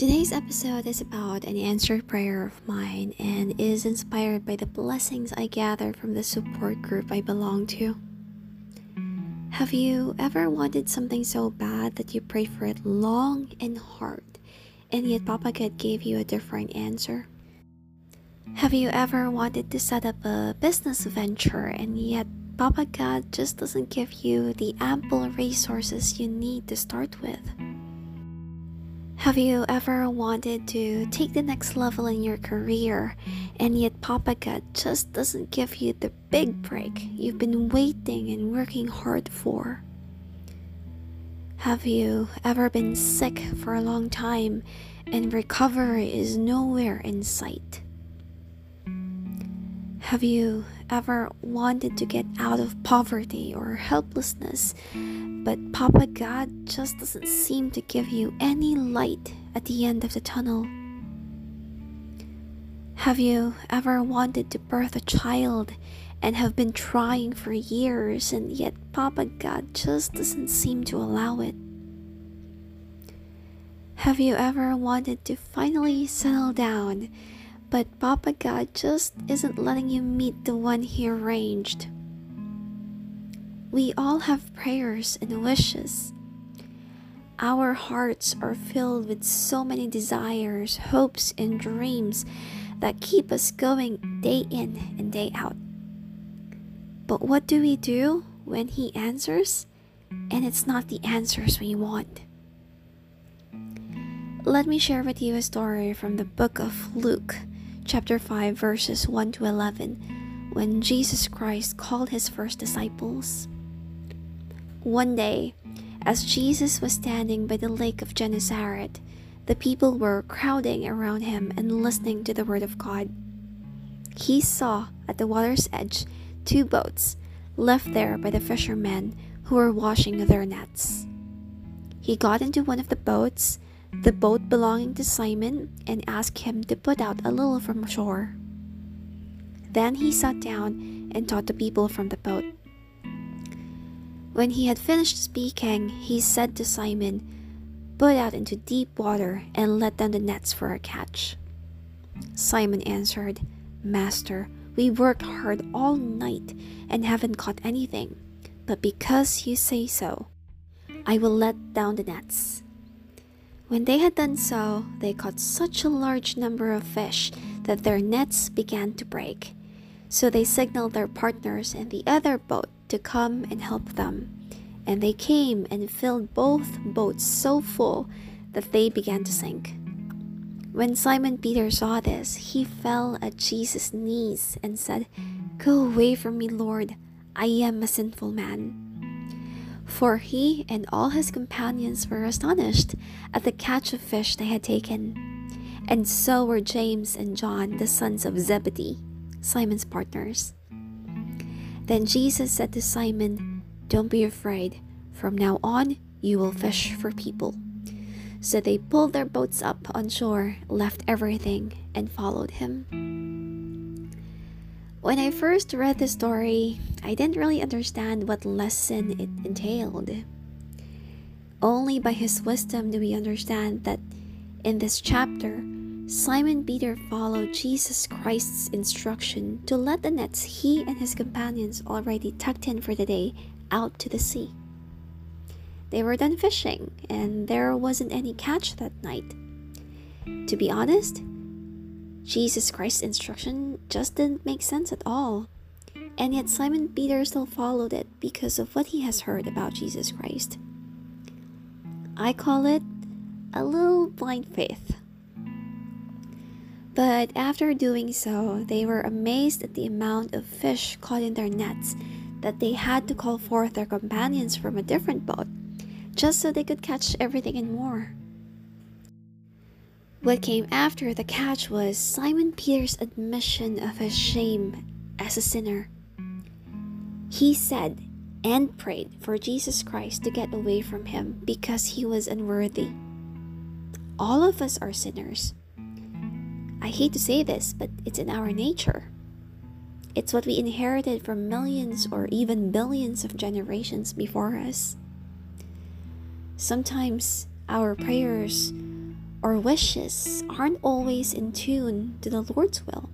Today's episode is about an answered prayer of mine and is inspired by the blessings I gather from the support group I belong to. Have you ever wanted something so bad that you prayed for it long and hard, and yet Papa God gave you a different answer? Have you ever wanted to set up a business venture and yet Papa God just doesn't give you the ample resources you need to start with? Have you ever wanted to take the next level in your career and yet Papa God just doesn't give you the big break you've been waiting and working hard for? Have you ever been sick for a long time and recovery is nowhere in sight? Have you ever wanted to get out of poverty or helplessness, but Papa God just doesn't seem to give you any light at the end of the tunnel? Have you ever wanted to birth a child and have been trying for years, and yet Papa God just doesn't seem to allow it? Have you ever wanted to finally settle down? but Papa God just isn't letting you meet the one He arranged. We all have prayers and wishes. Our hearts are filled with so many desires, hopes, and dreams that keep us going day in and day out. But what do we do when He answers and it's not the answers we want? Let me share with you a story from the book of Luke chapter 5, verses 1 to 11, when Jesus Christ called his first disciples. One day, as Jesus was standing by the lake of Gennesaret, the people were crowding around him and listening to the word of God. He saw at the water's edge two boats left there by the fishermen who were washing their nets. He got into one of the boats the boat belonging to Simon and asked him to put out a little from shore. Then he sat down and taught the people from the boat. When he had finished speaking, he said to Simon, Put out into deep water and let down the nets for a catch. Simon answered, Master, we worked hard all night and haven't caught anything, but because you say so, I will let down the nets. When they had done so, they caught such a large number of fish that their nets began to break. So they signaled their partners in the other boat to come and help them. And they came and filled both boats so full that they began to sink. When Simon Peter saw this, he fell at Jesus' knees and said, Go away from me, Lord, I am a sinful man for he and all his companions were astonished at the catch of fish they had taken. And so were James and John, the sons of Zebedee, Simon's partners. Then Jesus said to Simon, Don't be afraid. From now on, you will fish for people. So they pulled their boats up on shore, left everything, and followed him. When I first read the story, I didn't really understand what lesson it entailed. Only by his wisdom do we understand that in this chapter, Simon Peter followed Jesus Christ's instruction to let the nets he and his companions already tucked in for the day out to the sea. They were done fishing, and there wasn't any catch that night. To be honest, Jesus Christ's instruction just didn't make sense at all. And yet Simon Peter still followed it because of what he has heard about Jesus Christ. I call it a little blind faith. But after doing so, they were amazed at the amount of fish caught in their nets that they had to call forth their companions from a different boat just so they could catch everything and more. What came after the catch was Simon Peter's admission of his shame as a sinner. He said and prayed for Jesus Christ to get away from him because he was unworthy. All of us are sinners. I hate to say this, but it's in our nature. It's what we inherited from millions or even billions of generations before us. Sometimes our prayers or wishes aren't always in tune to the Lord's will.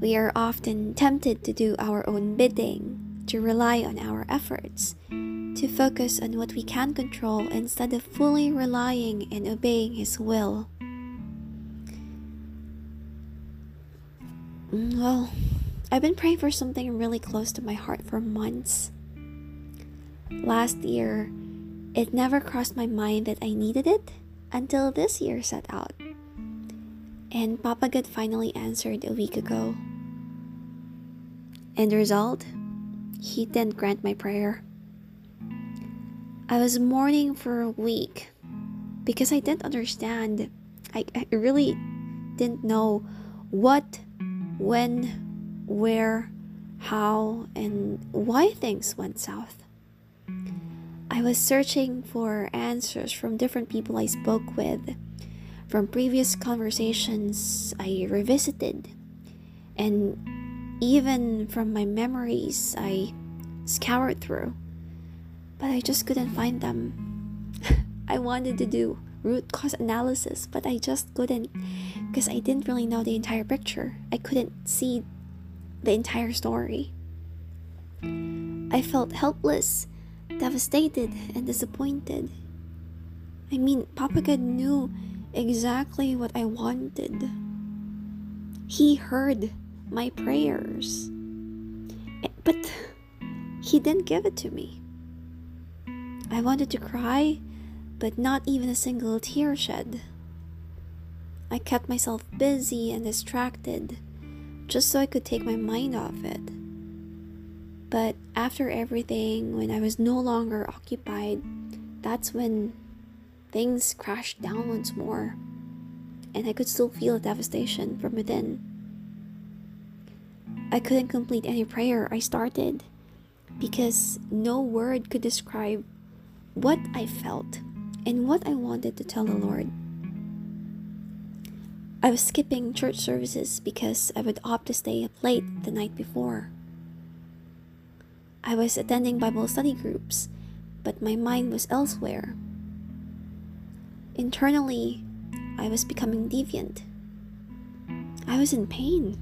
We are often tempted to do our own bidding, to rely on our efforts, to focus on what we can control instead of fully relying and obeying His will. Well, I've been praying for something really close to my heart for months. Last year, it never crossed my mind that I needed it until this year set out. And Papa God finally answered a week ago. And the result? He didn't grant my prayer. I was mourning for a week because I didn't understand. I, I really didn't know what, when, where, how, and why things went south. I was searching for answers from different people I spoke with, from previous conversations I revisited, and even from my memories I scoured through but I just couldn't find them. I wanted to do root cause analysis, but I just couldn't because I didn't really know the entire picture. I couldn't see the entire story. I felt helpless, devastated, and disappointed. I mean, Papa God knew exactly what I wanted. He heard my prayers, but He didn't give it to me. I wanted to cry, but not even a single tear shed. I kept myself busy and distracted just so I could take my mind off it. But after everything, when I was no longer occupied, that's when things crashed down once more, and I could still feel the devastation from within. I couldn't complete any prayer I started because no word could describe what I felt and what I wanted to tell the Lord. I was skipping church services because I would opt to stay up late the night before. I was attending Bible study groups, but my mind was elsewhere. Internally, I was becoming deviant. I was in pain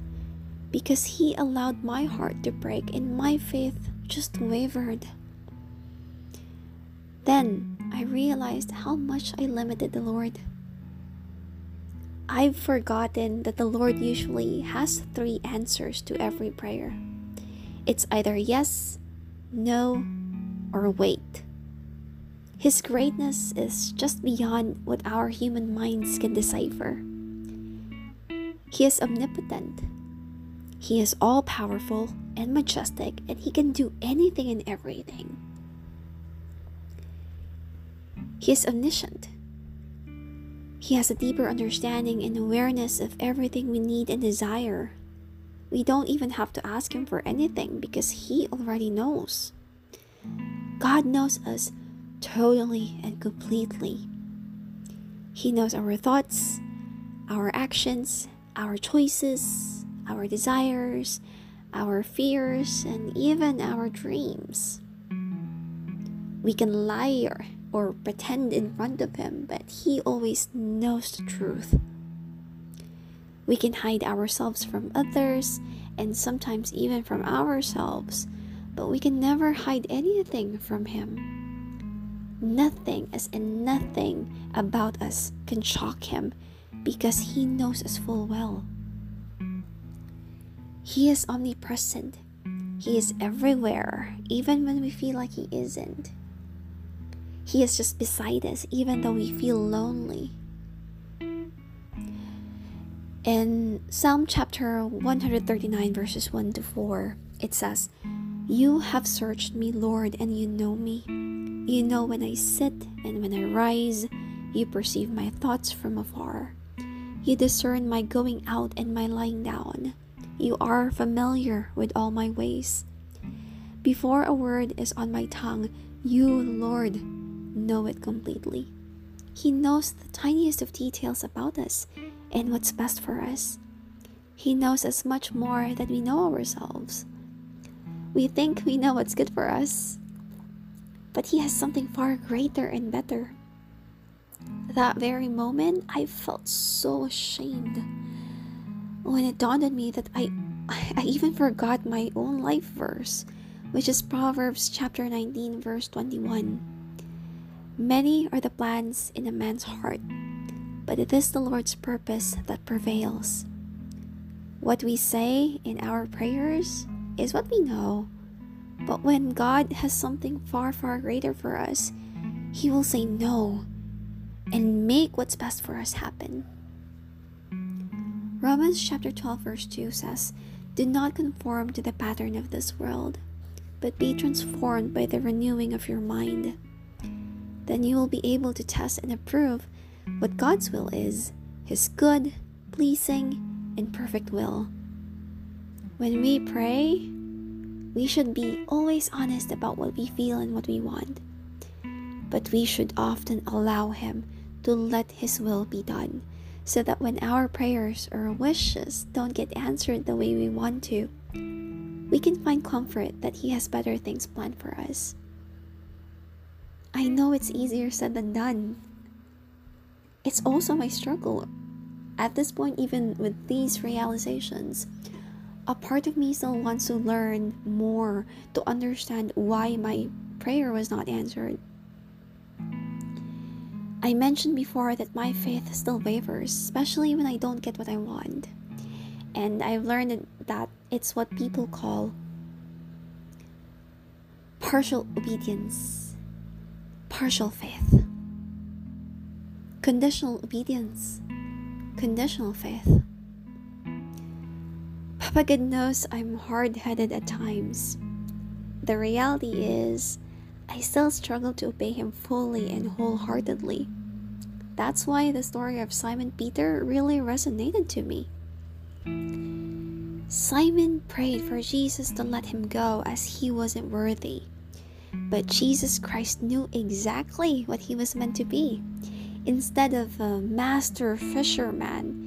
because He allowed my heart to break and my faith just wavered. Then I realized how much I limited the Lord. I've forgotten that the Lord usually has three answers to every prayer it's either yes, no, or wait. His greatness is just beyond what our human minds can decipher. He is omnipotent. He is all powerful and majestic, and he can do anything and everything. He is omniscient. He has a deeper understanding and awareness of everything we need and desire. We don't even have to ask Him for anything because He already knows. God knows us totally and completely. He knows our thoughts, our actions, our choices, our desires, our fears, and even our dreams. We can lie or pretend in front of him, but he always knows the truth. We can hide ourselves from others and sometimes even from ourselves, but we can never hide anything from him. Nothing, as in nothing, about us can shock him because he knows us full well. He is omnipresent. He is everywhere, even when we feel like he isn't. He is just beside us, even though we feel lonely. In Psalm chapter 139, verses 1 to 4, it says, You have searched me, Lord, and you know me. You know when I sit and when I rise. You perceive my thoughts from afar. You discern my going out and my lying down. You are familiar with all my ways. Before a word is on my tongue, you, Lord, know it completely. He knows the tiniest of details about us and what's best for us. He knows as much more than we know ourselves. We think we know what's good for us, but He has something far greater and better. That very moment, I felt so ashamed when it dawned on me that I, I even forgot my own life verse, which is Proverbs chapter 19, verse 21. Many are the plans in a man's heart, but it is the Lord's purpose that prevails. What we say in our prayers is what we know, but when God has something far, far greater for us, He will say no and make what's best for us happen. Romans chapter 12, verse 2 says, Do not conform to the pattern of this world, but be transformed by the renewing of your mind. Then you will be able to test and approve what God's will is His good, pleasing, and perfect will. When we pray, we should be always honest about what we feel and what we want. But we should often allow Him to let His will be done so that when our prayers or wishes don't get answered the way we want to, we can find comfort that He has better things planned for us. I know it's easier said than done. It's also my struggle. At this point, even with these realizations, a part of me still wants to learn more to understand why my prayer was not answered. I mentioned before that my faith still wavers, especially when I don't get what I want. And I've learned that it's what people call partial obedience, partial faith, conditional obedience, conditional faith. Papa God knows I'm hard headed at times. The reality is, I still struggle to obey him fully and wholeheartedly. That's why the story of Simon Peter really resonated to me. Simon prayed for Jesus to let him go as he wasn't worthy. But Jesus Christ knew exactly what he was meant to be. Instead of a master fisherman,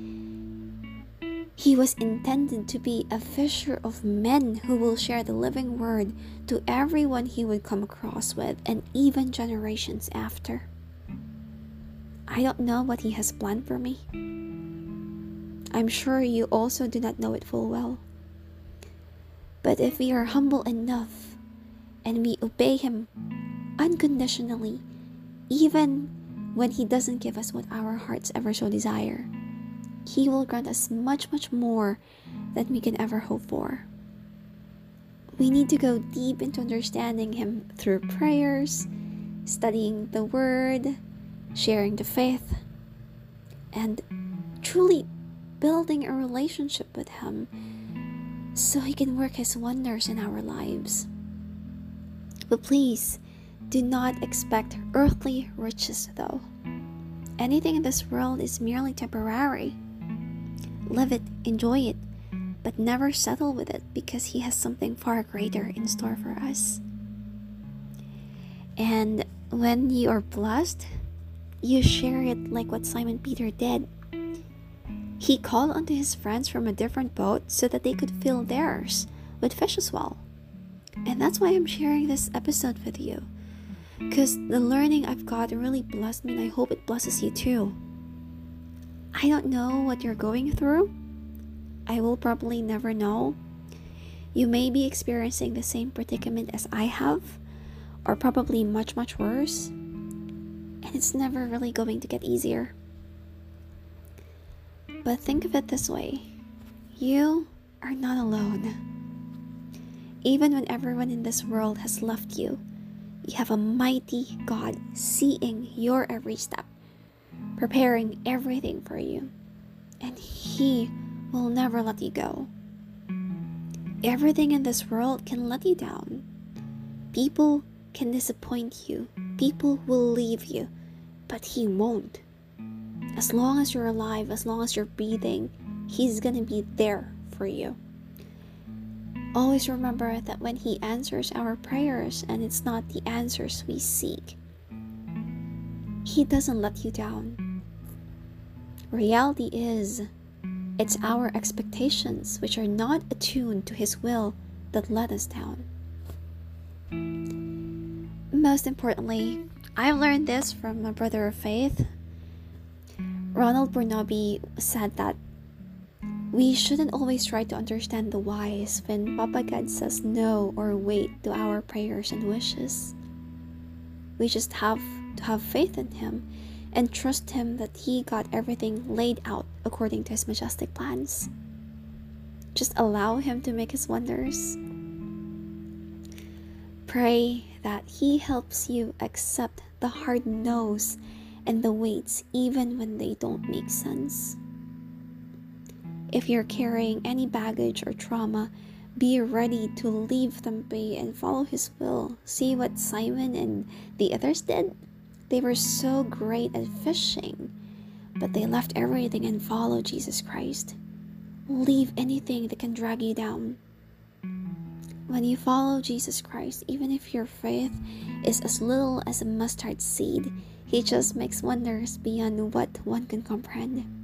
he was intended to be a fisher of men who will share the living word to everyone he would come across with and even generations after. I don't know what he has planned for me. I'm sure you also do not know it full well. But if we are humble enough and we obey him unconditionally, even when he doesn't give us what our hearts ever so desire, he will grant us much, much more than we can ever hope for. We need to go deep into understanding Him through prayers, studying the Word, sharing the faith, and truly building a relationship with Him so He can work His wonders in our lives. But please, do not expect earthly riches, though. Anything in this world is merely temporary. Live it, enjoy it, but never settle with it because He has something far greater in store for us. And when you are blessed, you share it like what Simon Peter did. He called unto his friends from a different boat so that they could fill theirs with fish as well. And that's why I'm sharing this episode with you. Because the learning I've got really blessed me, and I hope it blesses you too. I don't know what you're going through. I will probably never know. You may be experiencing the same predicament as I have, or probably much, much worse. And it's never really going to get easier. But think of it this way you are not alone. Even when everyone in this world has left you, you have a mighty God seeing your every step preparing everything for you, and He will never let you go. Everything in this world can let you down. People can disappoint you, people will leave you, but He won't. As long as you're alive, as long as you're breathing, He's gonna be there for you. Always remember that when He answers our prayers and it's not the answers we seek, He doesn't let you down. Reality is, it's our expectations which are not attuned to His will that let us down. Most importantly, I've learned this from a brother of faith, Ronald Burnaby said that we shouldn't always try to understand the whys when Papa God says no or wait to our prayers and wishes. We just have to have faith in Him and trust Him that He got everything laid out according to His majestic plans. Just allow Him to make His wonders. Pray that He helps you accept the hard no's and the waits even when they don't make sense. If you're carrying any baggage or trauma, be ready to leave them be and follow His will. See what Simon and the others did? They were so great at fishing, but they left everything and followed Jesus Christ. Leave anything that can drag you down. When you follow Jesus Christ, even if your faith is as little as a mustard seed, He just makes wonders beyond what one can comprehend.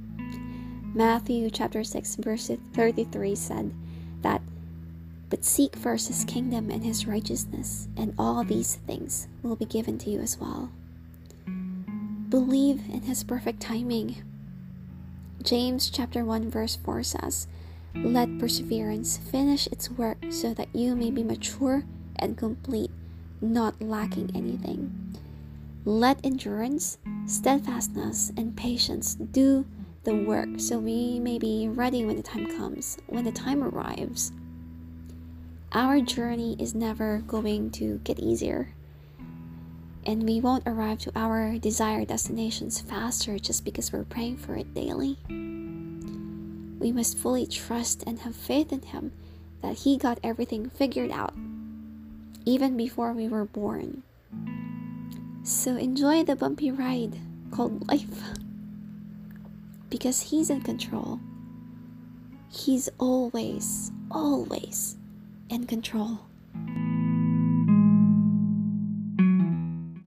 Matthew chapter 6 verse 33 said that but seek first his kingdom and his righteousness, and all these things will be given to you as well. Believe in his perfect timing. James chapter 1 verse 4 says, Let perseverance finish its work so that you may be mature and complete, not lacking anything. Let endurance, steadfastness, and patience do the work so we may be ready when the time comes, when the time arrives. Our journey is never going to get easier, and we won't arrive to our desired destinations faster just because we're praying for it daily. We must fully trust and have faith in Him that He got everything figured out even before we were born. So enjoy the bumpy ride called life because He's in control. He's always, always in control.